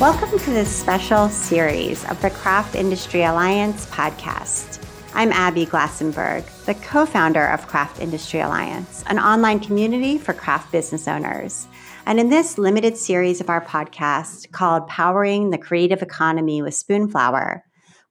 Welcome to this special series of the Craft Industry Alliance podcast. I'm Abby Glassenberg, the co founder of Craft Industry Alliance, an online community for craft business owners. And in this limited series of our podcast called Powering the Creative Economy with Spoonflower,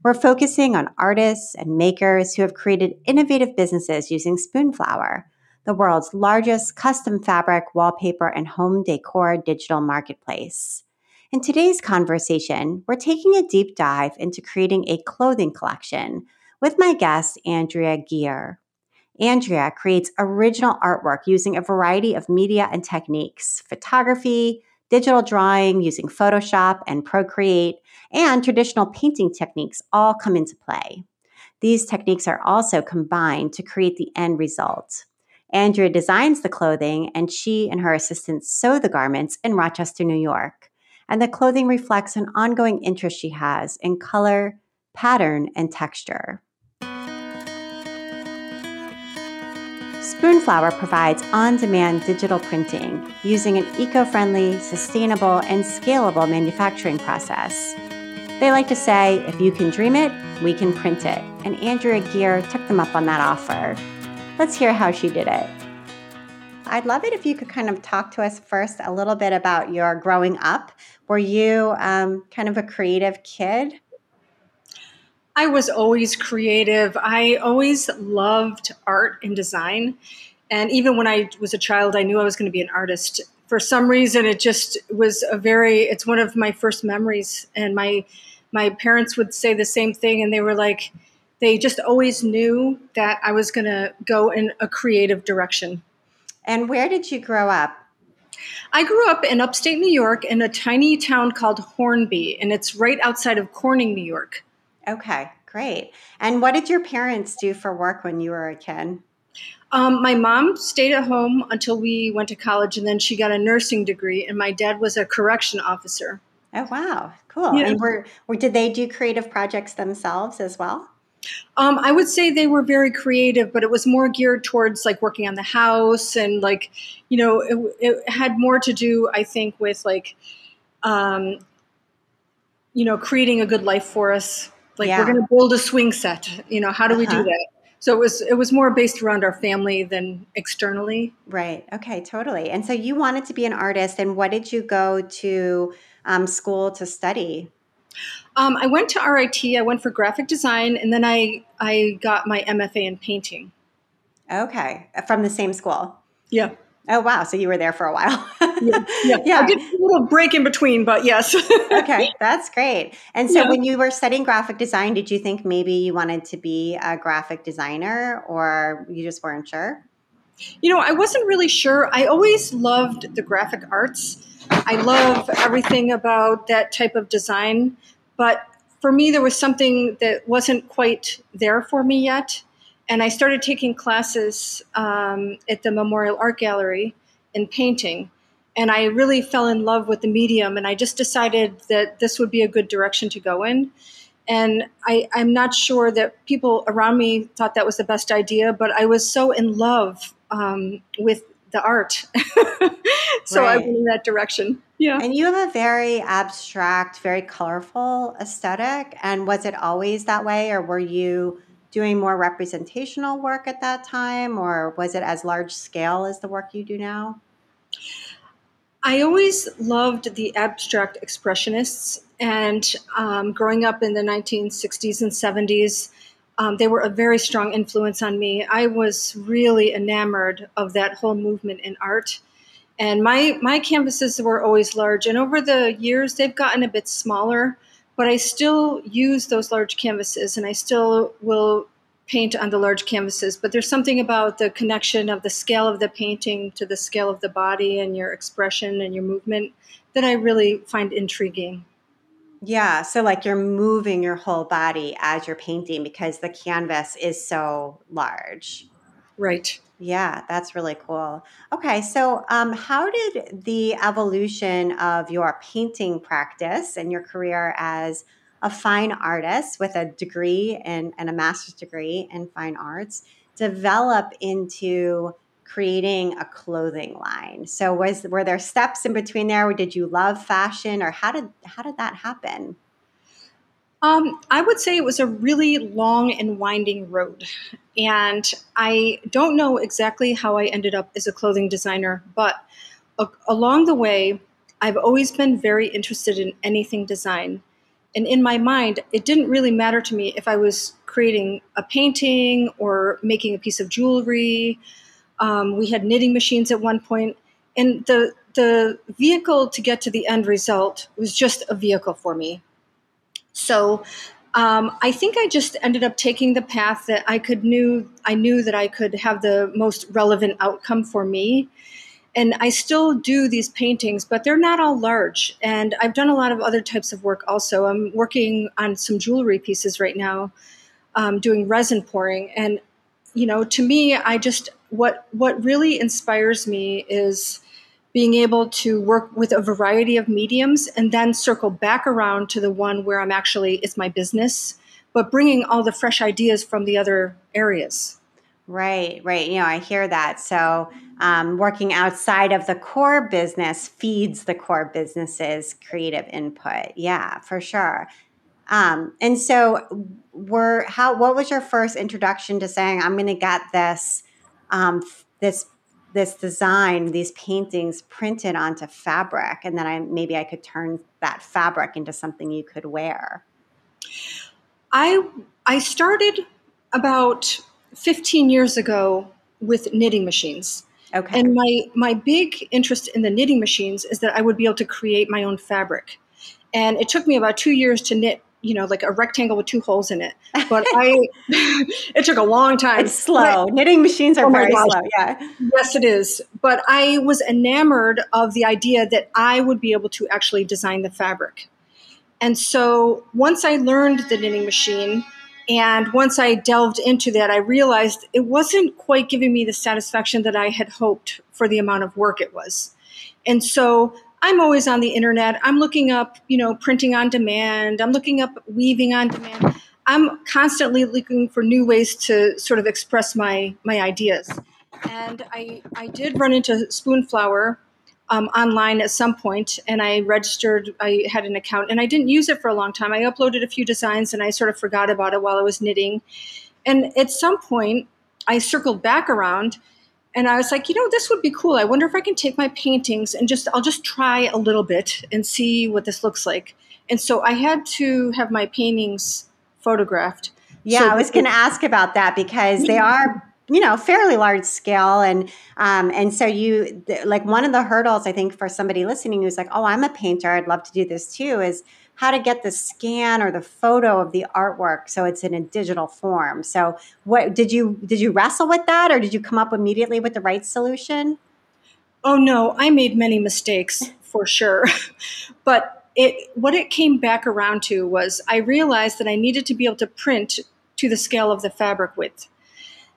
we're focusing on artists and makers who have created innovative businesses using Spoonflower, the world's largest custom fabric, wallpaper, and home decor digital marketplace. In today's conversation, we're taking a deep dive into creating a clothing collection with my guest, Andrea Gear. Andrea creates original artwork using a variety of media and techniques photography, digital drawing using Photoshop and Procreate, and traditional painting techniques all come into play. These techniques are also combined to create the end result. Andrea designs the clothing, and she and her assistants sew the garments in Rochester, New York and the clothing reflects an ongoing interest she has in color, pattern, and texture. Spoonflower provides on demand digital printing using an eco friendly, sustainable, and scalable manufacturing process. They like to say, if you can dream it, we can print it. And Andrea Gear took them up on that offer. Let's hear how she did it. I'd love it if you could kind of talk to us first a little bit about your growing up. Were you um, kind of a creative kid? I was always creative. I always loved art and design. And even when I was a child, I knew I was going to be an artist. For some reason, it just was a very, it's one of my first memories. And my, my parents would say the same thing. And they were like, they just always knew that I was going to go in a creative direction. And where did you grow up? I grew up in upstate New York in a tiny town called Hornby, and it's right outside of Corning, New York. Okay, great. And what did your parents do for work when you were a kid? Um, my mom stayed at home until we went to college, and then she got a nursing degree, and my dad was a correction officer. Oh, wow. Cool. Yeah. And were, were, did they do creative projects themselves as well? Um, I would say they were very creative, but it was more geared towards like working on the house and like, you know, it, it had more to do, I think, with like, um, you know, creating a good life for us. Like yeah. we're going to build a swing set. You know, how do uh-huh. we do uh-huh. that? So it was it was more based around our family than externally. Right. Okay. Totally. And so you wanted to be an artist, and what did you go to um, school to study? Um, I went to RIT. I went for graphic design, and then I I got my MFA in painting. Okay, from the same school. Yeah. Oh wow! So you were there for a while. yeah, yeah. yeah. I did a little break in between, but yes. okay, that's great. And so, yeah. when you were studying graphic design, did you think maybe you wanted to be a graphic designer, or you just weren't sure? You know, I wasn't really sure. I always loved the graphic arts. I love everything about that type of design. But for me, there was something that wasn't quite there for me yet. And I started taking classes um, at the Memorial Art Gallery in painting. And I really fell in love with the medium. And I just decided that this would be a good direction to go in. And I, I'm not sure that people around me thought that was the best idea, but I was so in love um, with the art. so right. I went in that direction. Yeah. And you have a very abstract, very colorful aesthetic. And was it always that way, or were you doing more representational work at that time, or was it as large scale as the work you do now? I always loved the abstract expressionists. And um, growing up in the 1960s and 70s, um, they were a very strong influence on me. I was really enamored of that whole movement in art. And my, my canvases were always large. And over the years, they've gotten a bit smaller, but I still use those large canvases and I still will paint on the large canvases. But there's something about the connection of the scale of the painting to the scale of the body and your expression and your movement that I really find intriguing. Yeah. So, like, you're moving your whole body as you're painting because the canvas is so large. Right. Yeah, that's really cool. Okay. So, um, how did the evolution of your painting practice and your career as a fine artist with a degree and, and a master's degree in fine arts develop into creating a clothing line. So was were there steps in between there? Did you love fashion or how did how did that happen? Um, I would say it was a really long and winding road. And I don't know exactly how I ended up as a clothing designer, but a- along the way, I've always been very interested in anything design. And in my mind, it didn't really matter to me if I was creating a painting or making a piece of jewelry. Um, we had knitting machines at one point, and the the vehicle to get to the end result was just a vehicle for me. So um, I think I just ended up taking the path that I could knew I knew that I could have the most relevant outcome for me. And I still do these paintings, but they're not all large. And I've done a lot of other types of work also. I'm working on some jewelry pieces right now, um, doing resin pouring. And you know, to me, I just what what really inspires me is being able to work with a variety of mediums and then circle back around to the one where I'm actually, it's my business, but bringing all the fresh ideas from the other areas. Right, right. You know, I hear that. So, um, working outside of the core business feeds the core business's creative input. Yeah, for sure. Um, and so, were how? What was your first introduction to saying, "I'm going to get this um, this this design, these paintings printed onto fabric, and then I maybe I could turn that fabric into something you could wear. I I started about 15 years ago with knitting machines. Okay. And my my big interest in the knitting machines is that I would be able to create my own fabric. And it took me about 2 years to knit you know, like a rectangle with two holes in it. But I, it took a long time. It's slow. But, Knitting machines are oh very slow. Yeah. Yes, it is. But I was enamored of the idea that I would be able to actually design the fabric. And so once I learned the knitting machine, and once I delved into that, I realized it wasn't quite giving me the satisfaction that I had hoped for the amount of work it was. And so I'm always on the internet. I'm looking up, you know, printing on demand. I'm looking up weaving on demand. I'm constantly looking for new ways to sort of express my my ideas. And I I did run into Spoonflower um, online at some point, and I registered. I had an account, and I didn't use it for a long time. I uploaded a few designs, and I sort of forgot about it while I was knitting. And at some point, I circled back around and I was like, you know, this would be cool. I wonder if I can take my paintings and just I'll just try a little bit and see what this looks like. And so I had to have my paintings photographed. Yeah, so I was going to ask about that because they are you know fairly large scale and um, and so you like one of the hurdles i think for somebody listening who's like oh i'm a painter i'd love to do this too is how to get the scan or the photo of the artwork so it's in a digital form. So what did you did you wrestle with that or did you come up immediately with the right solution? Oh no, I made many mistakes for sure. but it what it came back around to was I realized that I needed to be able to print to the scale of the fabric width.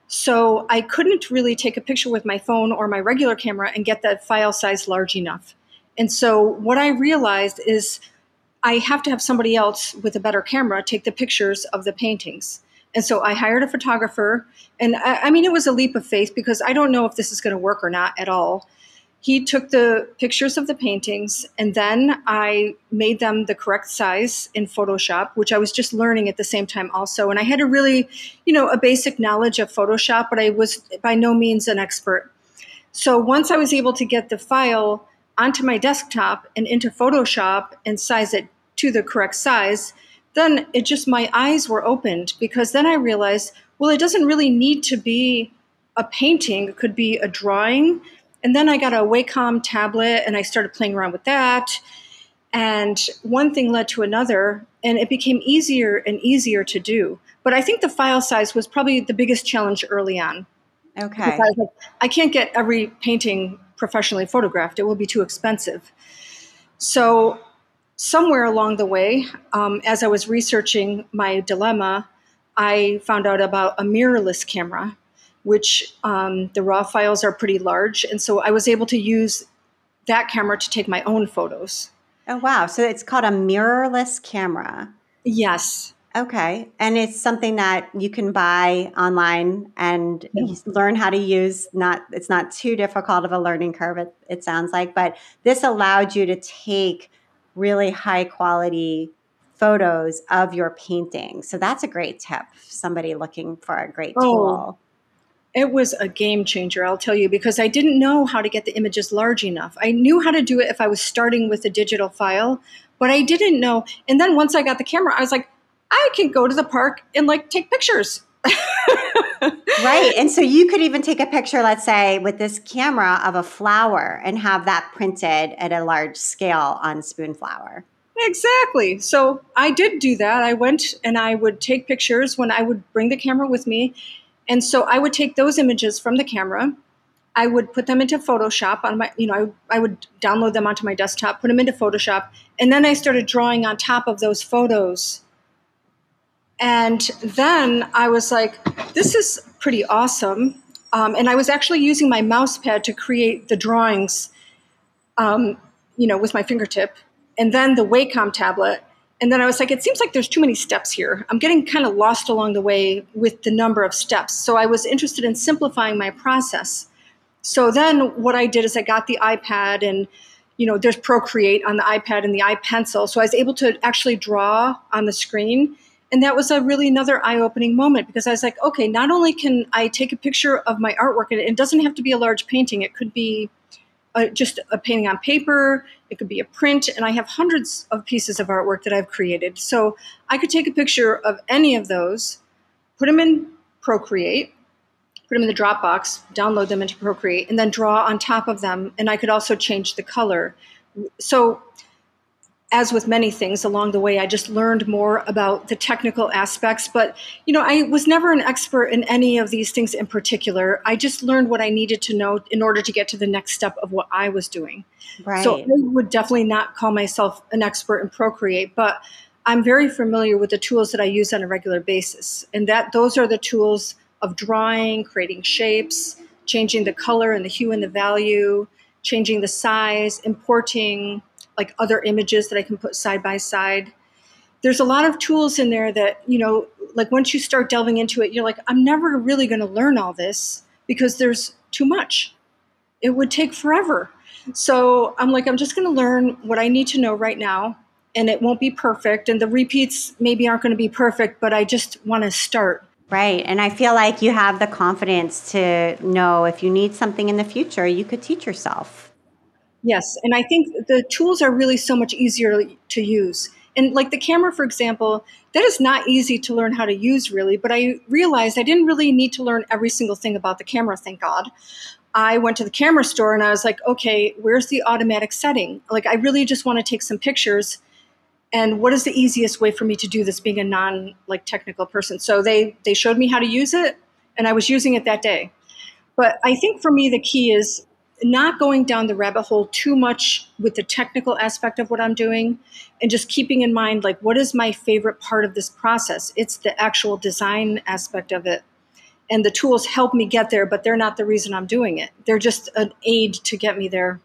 So I couldn't really take a picture with my phone or my regular camera and get that file size large enough. And so what I realized is I have to have somebody else with a better camera take the pictures of the paintings. And so I hired a photographer. And I, I mean, it was a leap of faith because I don't know if this is going to work or not at all. He took the pictures of the paintings and then I made them the correct size in Photoshop, which I was just learning at the same time also. And I had a really, you know, a basic knowledge of Photoshop, but I was by no means an expert. So once I was able to get the file onto my desktop and into Photoshop and size it to the correct size, then it just my eyes were opened because then I realized, well, it doesn't really need to be a painting, it could be a drawing. And then I got a Wacom tablet and I started playing around with that. And one thing led to another, and it became easier and easier to do. But I think the file size was probably the biggest challenge early on. Okay. Because I can't get every painting professionally photographed, it will be too expensive. So somewhere along the way, um, as I was researching my dilemma, I found out about a mirrorless camera, which um, the raw files are pretty large. And so I was able to use that camera to take my own photos. Oh, wow. So it's called a mirrorless camera. Yes. Okay. And it's something that you can buy online and yeah. learn how to use. Not it's not too difficult of a learning curve, it, it sounds like, but this allowed you to take really high quality photos of your painting. So that's a great tip. Somebody looking for a great oh, tool. It was a game changer, I'll tell you, because I didn't know how to get the images large enough. I knew how to do it if I was starting with a digital file, but I didn't know. And then once I got the camera, I was like, I can go to the park and like take pictures. right. And so you could even take a picture, let's say, with this camera of a flower and have that printed at a large scale on Spoonflower. Exactly. So I did do that. I went and I would take pictures when I would bring the camera with me. And so I would take those images from the camera. I would put them into Photoshop on my, you know, I, I would download them onto my desktop, put them into Photoshop, and then I started drawing on top of those photos and then I was like, this is pretty awesome. Um, and I was actually using my mouse pad to create the drawings, um, you know, with my fingertip, and then the Wacom tablet. And then I was like, it seems like there's too many steps here. I'm getting kind of lost along the way with the number of steps. So I was interested in simplifying my process. So then what I did is I got the iPad and you know, there's Procreate on the iPad and the iPencil. So I was able to actually draw on the screen and that was a really another eye-opening moment because I was like, okay, not only can I take a picture of my artwork, and it doesn't have to be a large painting. It could be a, just a painting on paper. It could be a print, and I have hundreds of pieces of artwork that I've created. So I could take a picture of any of those, put them in Procreate, put them in the Dropbox, download them into Procreate, and then draw on top of them. And I could also change the color. So as with many things along the way, I just learned more about the technical aspects. But, you know, I was never an expert in any of these things in particular. I just learned what I needed to know in order to get to the next step of what I was doing. Right. So I would definitely not call myself an expert in Procreate, but I'm very familiar with the tools that I use on a regular basis. And that those are the tools of drawing, creating shapes, changing the color and the hue and the value, changing the size, importing like other images that I can put side by side. There's a lot of tools in there that, you know, like once you start delving into it, you're like, I'm never really going to learn all this because there's too much. It would take forever. So I'm like, I'm just going to learn what I need to know right now. And it won't be perfect. And the repeats maybe aren't going to be perfect, but I just want to start. Right. And I feel like you have the confidence to know if you need something in the future, you could teach yourself. Yes, and I think the tools are really so much easier to use. And like the camera, for example, that is not easy to learn how to use really, but I realized I didn't really need to learn every single thing about the camera, thank God. I went to the camera store and I was like, okay, where's the automatic setting? Like, I really just want to take some pictures. And what is the easiest way for me to do this being a non like technical person? So they they showed me how to use it and I was using it that day. But I think for me the key is not going down the rabbit hole too much with the technical aspect of what I'm doing and just keeping in mind like what is my favorite part of this process? It's the actual design aspect of it. And the tools help me get there but they're not the reason I'm doing it. They're just an aid to get me there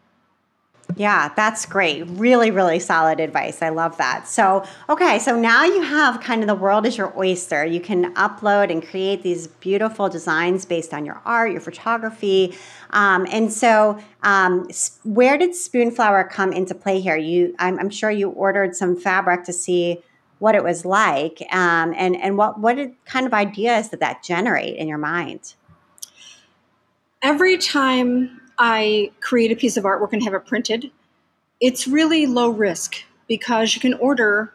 yeah, that's great. Really, really solid advice. I love that. So, okay, so now you have kind of the world is your oyster. You can upload and create these beautiful designs based on your art, your photography. Um, and so, um, where did Spoonflower come into play here? You, I'm, I'm, sure you ordered some fabric to see what it was like, um, and and what what kind of ideas did that generate in your mind? Every time I create a piece of artwork and have it printed, it's really low risk because you can order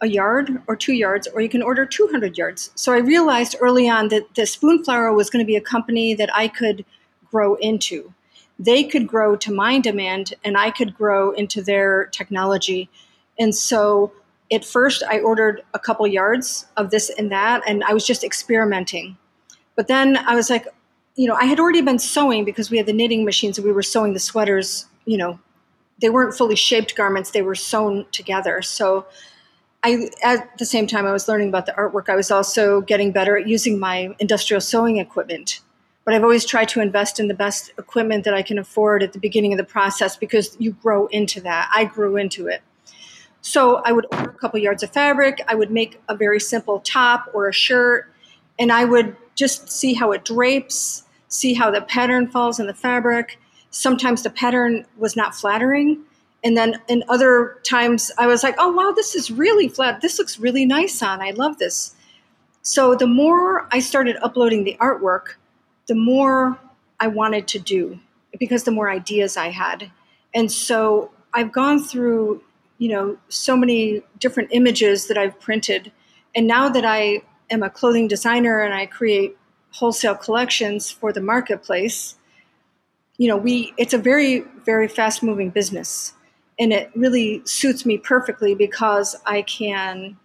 a yard or two yards, or you can order 200 yards. So I realized early on that the Spoonflower was going to be a company that I could grow into. They could grow to my demand, and I could grow into their technology. And so at first, I ordered a couple yards of this and that, and I was just experimenting. But then I was like, you know, I had already been sewing because we had the knitting machines and we were sewing the sweaters, you know, they weren't fully shaped garments, they were sewn together. So I at the same time I was learning about the artwork, I was also getting better at using my industrial sewing equipment. But I've always tried to invest in the best equipment that I can afford at the beginning of the process because you grow into that. I grew into it. So I would order a couple yards of fabric. I would make a very simple top or a shirt, and I would just see how it drapes, see how the pattern falls in the fabric. Sometimes the pattern was not flattering. And then in other times, I was like, oh, wow, this is really flat. This looks really nice on. I love this. So the more I started uploading the artwork, the more I wanted to do because the more ideas I had. And so I've gone through, you know, so many different images that I've printed. And now that I am a clothing designer and I create wholesale collections for the marketplace, you know, we it's a very very fast moving business. And it really suits me perfectly because I can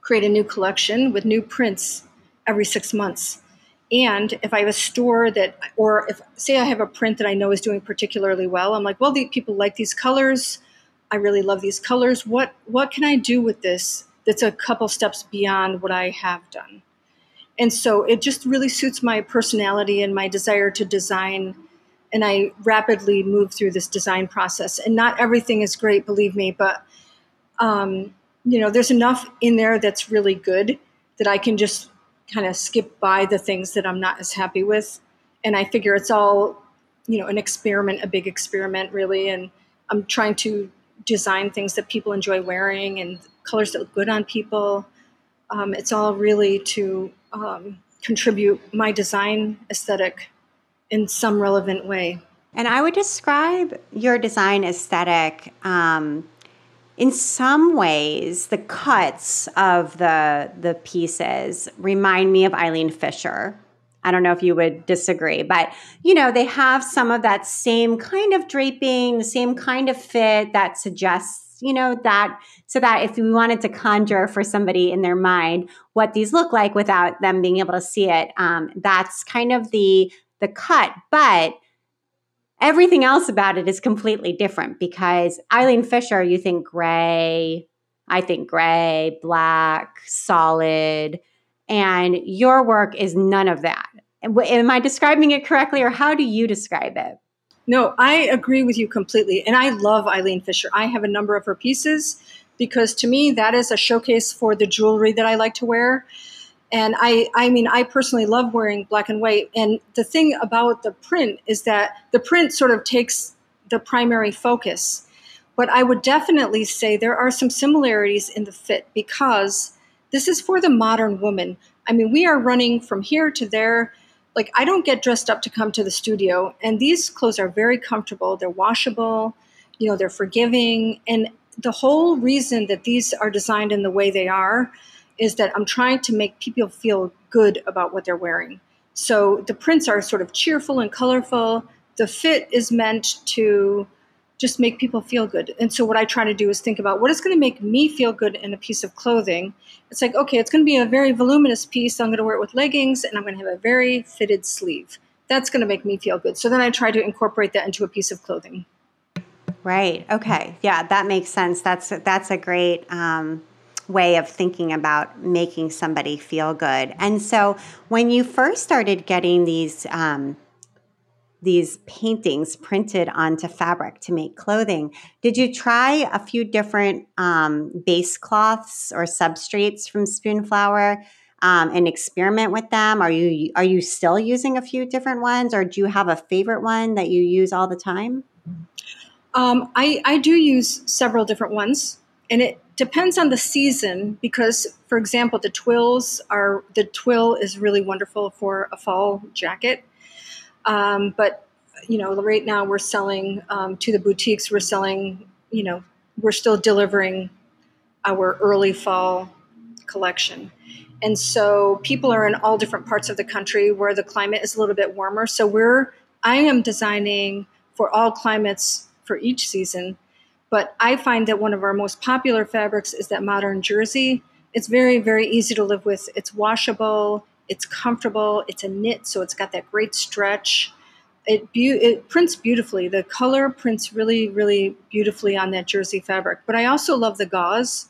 create a new collection with new prints every 6 months. And if I have a store that, or if say I have a print that I know is doing particularly well, I'm like, well, the people like these colors. I really love these colors. What what can I do with this that's a couple steps beyond what I have done? And so it just really suits my personality and my desire to design. And I rapidly move through this design process. And not everything is great, believe me, but um, you know, there's enough in there that's really good that I can just kind of skip by the things that I'm not as happy with. And I figure it's all, you know, an experiment, a big experiment, really. And I'm trying to design things that people enjoy wearing and colors that look good on people. Um, it's all really to um, contribute my design aesthetic in some relevant way. And I would describe your design aesthetic um, in some ways, the cuts of the the pieces remind me of Eileen Fisher. I don't know if you would disagree, but you know, they have some of that same kind of draping, the same kind of fit that suggests, you know, that so that if we wanted to conjure for somebody in their mind what these look like without them being able to see it, um, that's kind of the the cut. But Everything else about it is completely different because Eileen Fisher, you think gray, I think gray, black, solid, and your work is none of that. Am I describing it correctly, or how do you describe it? No, I agree with you completely. And I love Eileen Fisher. I have a number of her pieces because to me, that is a showcase for the jewelry that I like to wear and I, I mean, I personally love wearing black and white. And the thing about the print is that the print sort of takes the primary focus. But I would definitely say there are some similarities in the fit because this is for the modern woman. I mean, we are running from here to there. Like, I don't get dressed up to come to the studio, and these clothes are very comfortable. They're washable, you know, they're forgiving. And the whole reason that these are designed in the way they are is that I'm trying to make people feel good about what they're wearing. So the prints are sort of cheerful and colorful. The fit is meant to just make people feel good. And so what I try to do is think about what is going to make me feel good in a piece of clothing. It's like, okay, it's going to be a very voluminous piece. So I'm going to wear it with leggings and I'm going to have a very fitted sleeve. That's going to make me feel good. So then I try to incorporate that into a piece of clothing. Right. Okay. Yeah, that makes sense. That's that's a great um, way of thinking about making somebody feel good. And so when you first started getting these um, these paintings printed onto fabric to make clothing, did you try a few different um, base cloths or substrates from Spoonflower? Um, and experiment with them? Are you are you still using a few different ones, or do you have a favorite one that you use all the time? Um, I I do use several different ones, and it depends on the season because for example the twills are the twill is really wonderful for a fall jacket um, but you know right now we're selling um, to the boutiques we're selling you know we're still delivering our early fall collection and so people are in all different parts of the country where the climate is a little bit warmer so we're i am designing for all climates for each season but I find that one of our most popular fabrics is that modern jersey. It's very, very easy to live with. It's washable, it's comfortable, it's a knit, so it's got that great stretch. It, be- it prints beautifully. The color prints really, really beautifully on that jersey fabric. But I also love the gauze.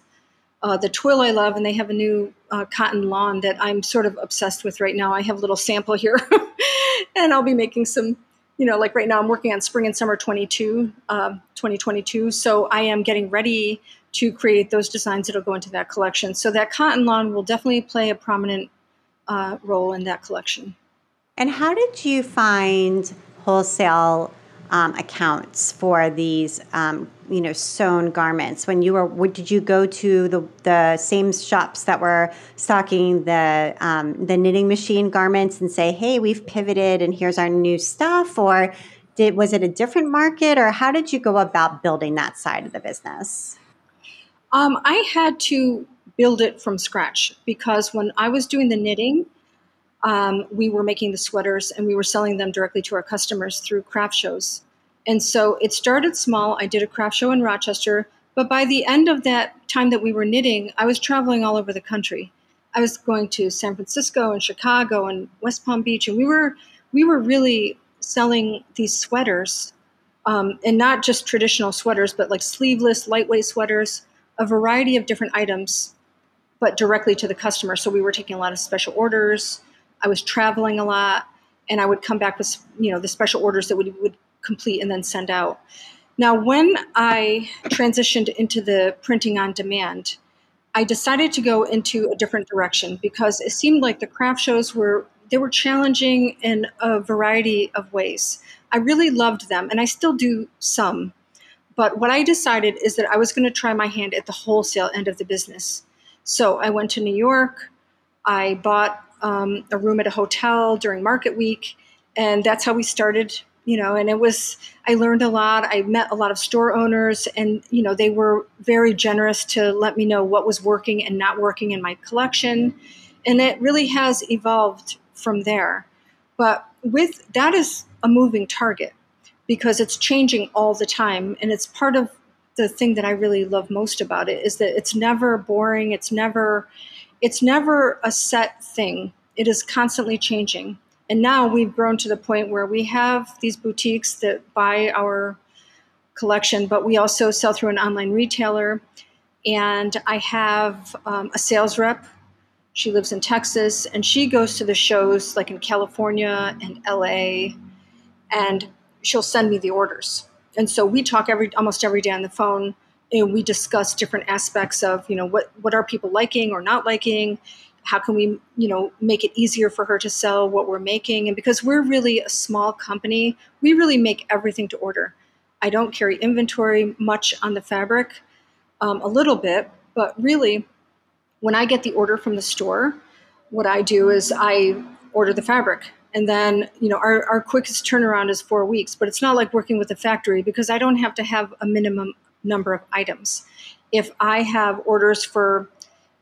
Uh, the twill I love, and they have a new uh, cotton lawn that I'm sort of obsessed with right now. I have a little sample here, and I'll be making some you know, like right now I'm working on spring and summer 22, um, 2022. So I am getting ready to create those designs that'll go into that collection. So that cotton lawn will definitely play a prominent uh, role in that collection. And how did you find wholesale um, accounts for these, um, you know, sewn garments? When you were, what, did you go to the, the same shops that were stocking the um, the knitting machine garments and say, "Hey, we've pivoted, and here's our new stuff," or did was it a different market, or how did you go about building that side of the business? Um, I had to build it from scratch because when I was doing the knitting, um, we were making the sweaters and we were selling them directly to our customers through craft shows. And so it started small. I did a craft show in Rochester, but by the end of that time that we were knitting, I was traveling all over the country. I was going to San Francisco and Chicago and West Palm Beach, and we were we were really selling these sweaters, um, and not just traditional sweaters, but like sleeveless, lightweight sweaters, a variety of different items, but directly to the customer. So we were taking a lot of special orders. I was traveling a lot, and I would come back with you know the special orders that we would complete and then send out. Now, when I transitioned into the printing on demand, I decided to go into a different direction because it seemed like the craft shows were they were challenging in a variety of ways. I really loved them, and I still do some. But what I decided is that I was going to try my hand at the wholesale end of the business. So I went to New York. I bought um, a room at a hotel during market week, and that's how we started. You know, and it was I learned a lot. I met a lot of store owners, and you know they were very generous to let me know what was working and not working in my collection, and it really has evolved from there. But with that is a moving target because it's changing all the time, and it's part of the thing that I really love most about it is that it's never boring. It's never it's never a set thing. It is constantly changing. And now we've grown to the point where we have these boutiques that buy our collection, but we also sell through an online retailer. And I have um, a sales rep. She lives in Texas and she goes to the shows like in California and LA, and she'll send me the orders. And so we talk every almost every day on the phone and we discuss different aspects of you know what what are people liking or not liking? How can we you know make it easier for her to sell what we're making? And because we're really a small company we really make everything to order. I don't carry inventory much on the fabric um, a little bit but really when i get the order from the store what i do is i order the fabric and then you know our, our quickest turnaround is four weeks but it's not like working with a factory because i don't have to have a minimum number of items. If I have orders for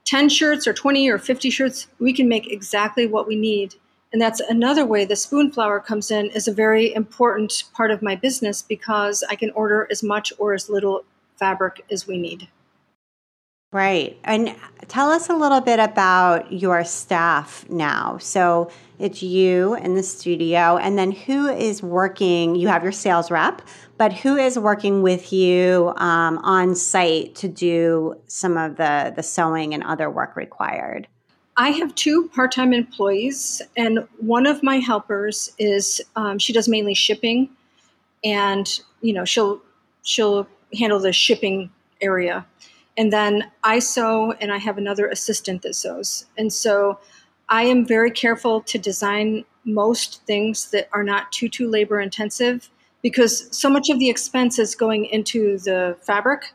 10 shirts or 20 or 50 shirts, we can make exactly what we need. And that's another way the spoon spoonflower comes in is a very important part of my business because I can order as much or as little fabric as we need. Right. And tell us a little bit about your staff now. So it's you in the studio, and then who is working? You have your sales rep, but who is working with you um, on site to do some of the, the sewing and other work required? I have two part time employees, and one of my helpers is um, she does mainly shipping, and you know she'll she'll handle the shipping area and then I sew, and I have another assistant that sews. And so I am very careful to design most things that are not too, too labor intensive because so much of the expense is going into the fabric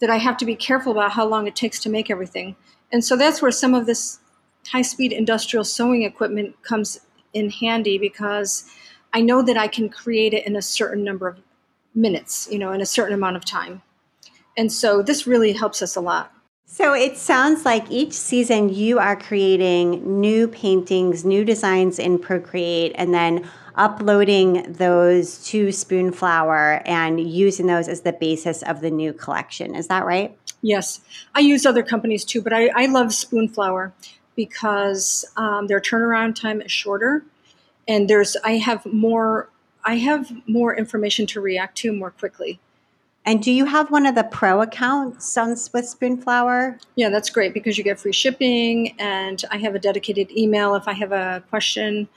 that I have to be careful about how long it takes to make everything. And so that's where some of this high speed industrial sewing equipment comes in handy because I know that I can create it in a certain number of minutes, you know, in a certain amount of time. And so this really helps us a lot. So it sounds like each season you are creating new paintings, new designs in Procreate, and then uploading those to Spoonflower and using those as the basis of the new collection. Is that right? Yes. I use other companies too, but I, I love Spoonflower because um, their turnaround time is shorter and there's I have more I have more information to react to more quickly. And do you have one of the pro accounts on with Spoonflower? Yeah, that's great because you get free shipping, and I have a dedicated email if I have a question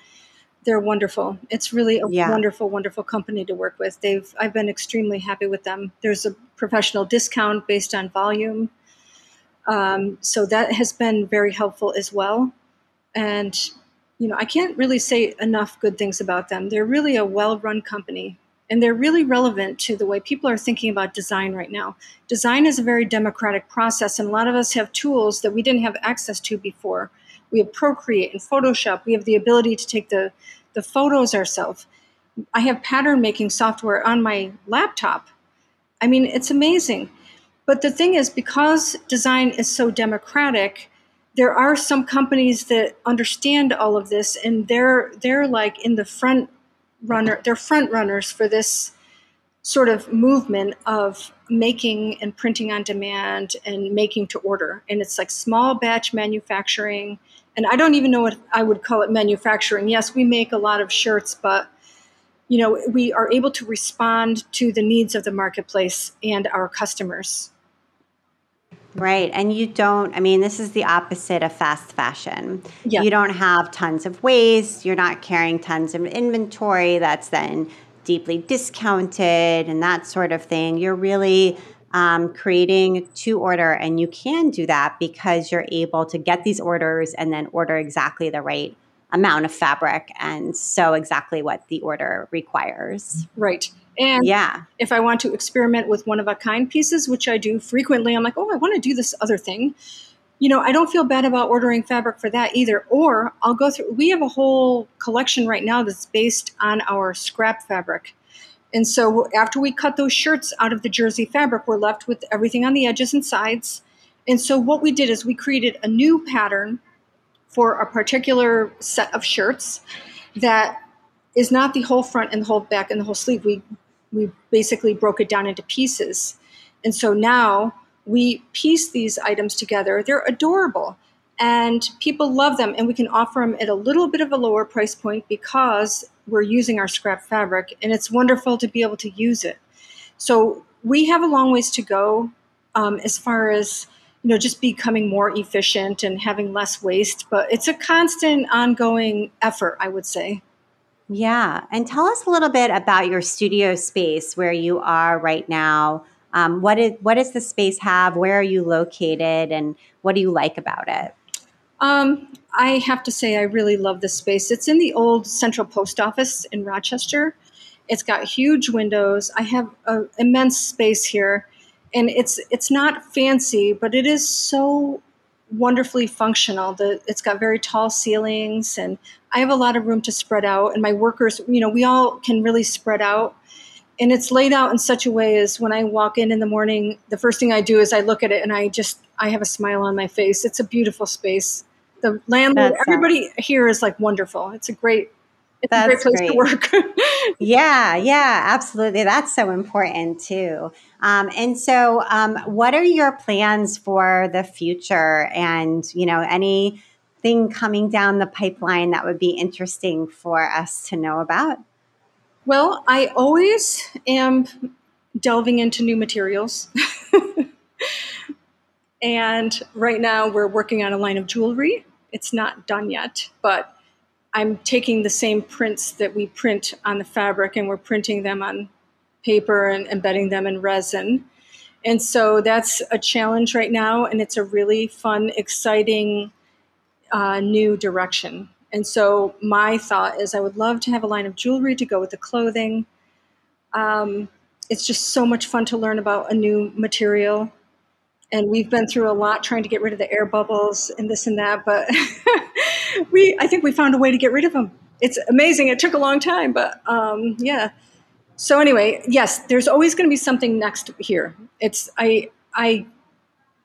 they're wonderful. It's really a Yeah. wonderful, wonderful company to work with. They've I've been extremely happy with them. There's a professional discount based on volume, um, so that has been very helpful as well. And you know, I can't really say enough good things about them. They're really a well-run company, and they're really relevant to the way people are thinking about design right now. Design is a very democratic process, and a lot of us have tools that we didn't have access to before. We have Procreate and Photoshop. We have the ability to take the the photos ourselves. I have pattern making software on my laptop. I mean, it's amazing. But the thing is, because design is so democratic, there are some companies that understand all of this, and they're they're like in the front runner. They're front runners for this sort of movement of making and printing on demand and making to order. And it's like small batch manufacturing. And I don't even know what I would call it manufacturing. Yes, we make a lot of shirts, but you know, we are able to respond to the needs of the marketplace and our customers. Right. And you don't, I mean, this is the opposite of fast fashion. Yeah. You don't have tons of waste. You're not carrying tons of inventory that's then deeply discounted and that sort of thing. You're really um, creating to order, and you can do that because you're able to get these orders and then order exactly the right amount of fabric and sew exactly what the order requires. Right. And Yeah. if I want to experiment with one of a kind pieces, which I do frequently, I'm like, oh, I want to do this other thing. You know, I don't feel bad about ordering fabric for that either. Or I'll go through, we have a whole collection right now that's based on our scrap fabric. And so after we cut those shirts out of the jersey fabric, we're left with everything on the edges and sides. And so what we did is we created a new pattern for a particular set of shirts that is not the whole front and the whole back and the whole sleeve. We we basically broke it down into pieces. And so now we piece these items together. They're adorable and people love them and we can offer them at a little bit of a lower price point because we're using our scrap fabric and it's wonderful to be able to use it. So we have a long ways to go um, as far as you know just becoming more efficient and having less waste but it's a constant ongoing effort i would say Yeah. And tell us a little bit about your studio space where you are right now. Um, what, is, what does the space have? Where are you located? And what do you like about it? um, i have to say i really love this space it's in the old central post office in rochester it's got huge windows i have an immense space here and it's it's not fancy but it is so wonderfully functional. The, it's got very tall ceilings and i have a lot of room to spread out and my workers you know we all can really spread out. And it's laid out in such a way as when i walk in in the morning the first thing i do is i look at it and i just i have a smile on my face. It's a beautiful space. The landlord That's, uh, everybody here is like wonderful. It's a great it's a great That's place to work. Yeah, yeah, absolutely. That's so important too. Um, and so, um, what are your plans for the future? And you know, anything coming down the pipeline that would be interesting for us to know about? Well, I always am delving into new materials. and right now we're working on a line of jewelry. It's not done yet, but I'm taking the same prints that we print on the fabric and we're printing them on paper and embedding them in resin. And so that's a challenge right now, and it's a really fun, exciting uh, new direction. And so my thought is I would love to have a line of jewelry to go with the clothing. Um, it's just so much fun to learn about a new material. And we've been through a lot trying to get rid of the air bubbles and this and that, but we I think we found a way to get rid of them. It's amazing. It took a long time, but um, yeah. So anyway, yes, there's always going to be something next here. It's I I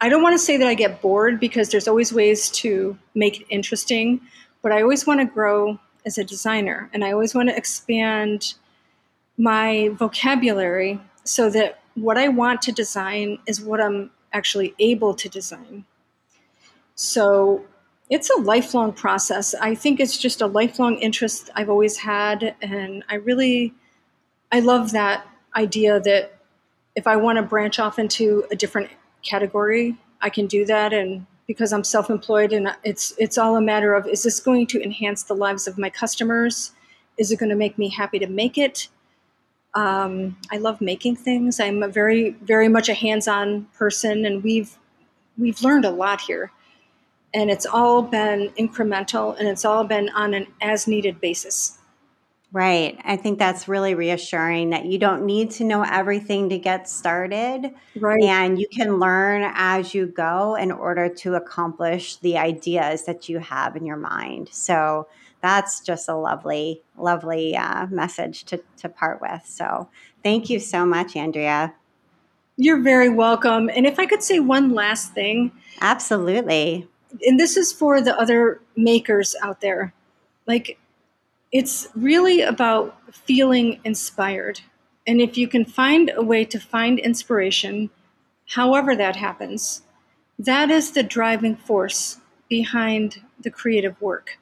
I don't want to say that I get bored because there's always ways to make it interesting, but I always want to grow as a designer and I always want to expand my vocabulary so that what I want to design is what I'm actually able to design. So it's a lifelong process. I think it's just a lifelong interest I've always had and I really I love that idea that if I want to branch off into a different category, I can do that and because I'm self-employed and it's it's all a matter of is this going to enhance the lives of my customers Is it going to make me happy to make it? Um, I love making things. I'm a very, very much a hands-on person, and we've we've learned a lot here, and it's all been incremental, and it's all been on an as-needed basis. Right. I think that's really reassuring that you don't need to know everything to get started. Right. And you can learn as you go in order to accomplish the ideas that you have in your mind. So that's just a lovely, lovely uh, message to, to part with. So thank you so much, Andrea. You're very welcome. And if I could say one last thing. Absolutely. And this is for the other makers out there. Like, it's really about feeling inspired. And if you can find a way to find inspiration, however that happens, that is the driving force behind the creative work.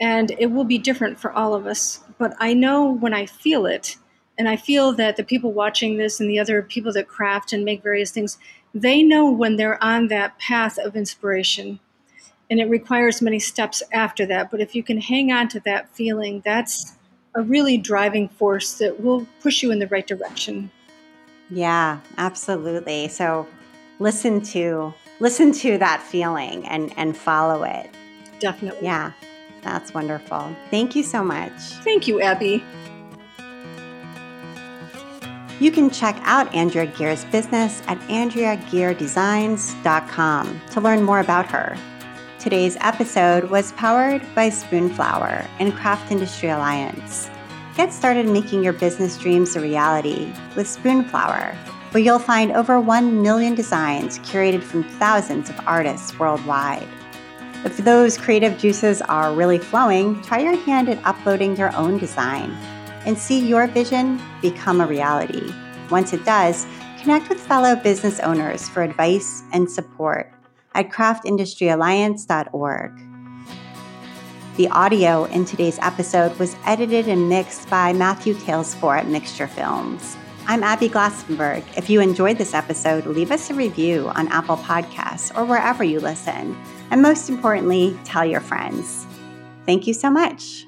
And it will be different for all of us. But I know when I feel it, and I feel that the people watching this and the other people that craft and make various things, they know when they're on that path of inspiration and it requires many steps after that. But if you can hang on to that feeling, that's a really driving force that will push you in the right direction. Yeah, absolutely. So listen to listen to that feeling and and follow it. Definitely. Yeah. That's wonderful. Thank you so much. Thank you, Abby. You can check out Andrea Gear's business at andreageardesigns.com to learn more about her. Today's episode was powered by Spoonflower and Craft Industry Alliance. Get started making your business dreams a reality with Spoonflower, where you'll find over 1 million designs curated from thousands of artists worldwide. If those creative juices are really flowing, try your hand at uploading your own design and see your vision become a reality. Once it does, connect with fellow business owners for advice and support at craftindustryalliance.org. The audio in today's episode was edited and mixed by Matthew Talesfor at Mixture Films. I'm Abby Glassenberg. If you enjoyed this episode, leave us a review on Apple Podcasts or wherever you listen. And most importantly, tell your friends. Thank you so much.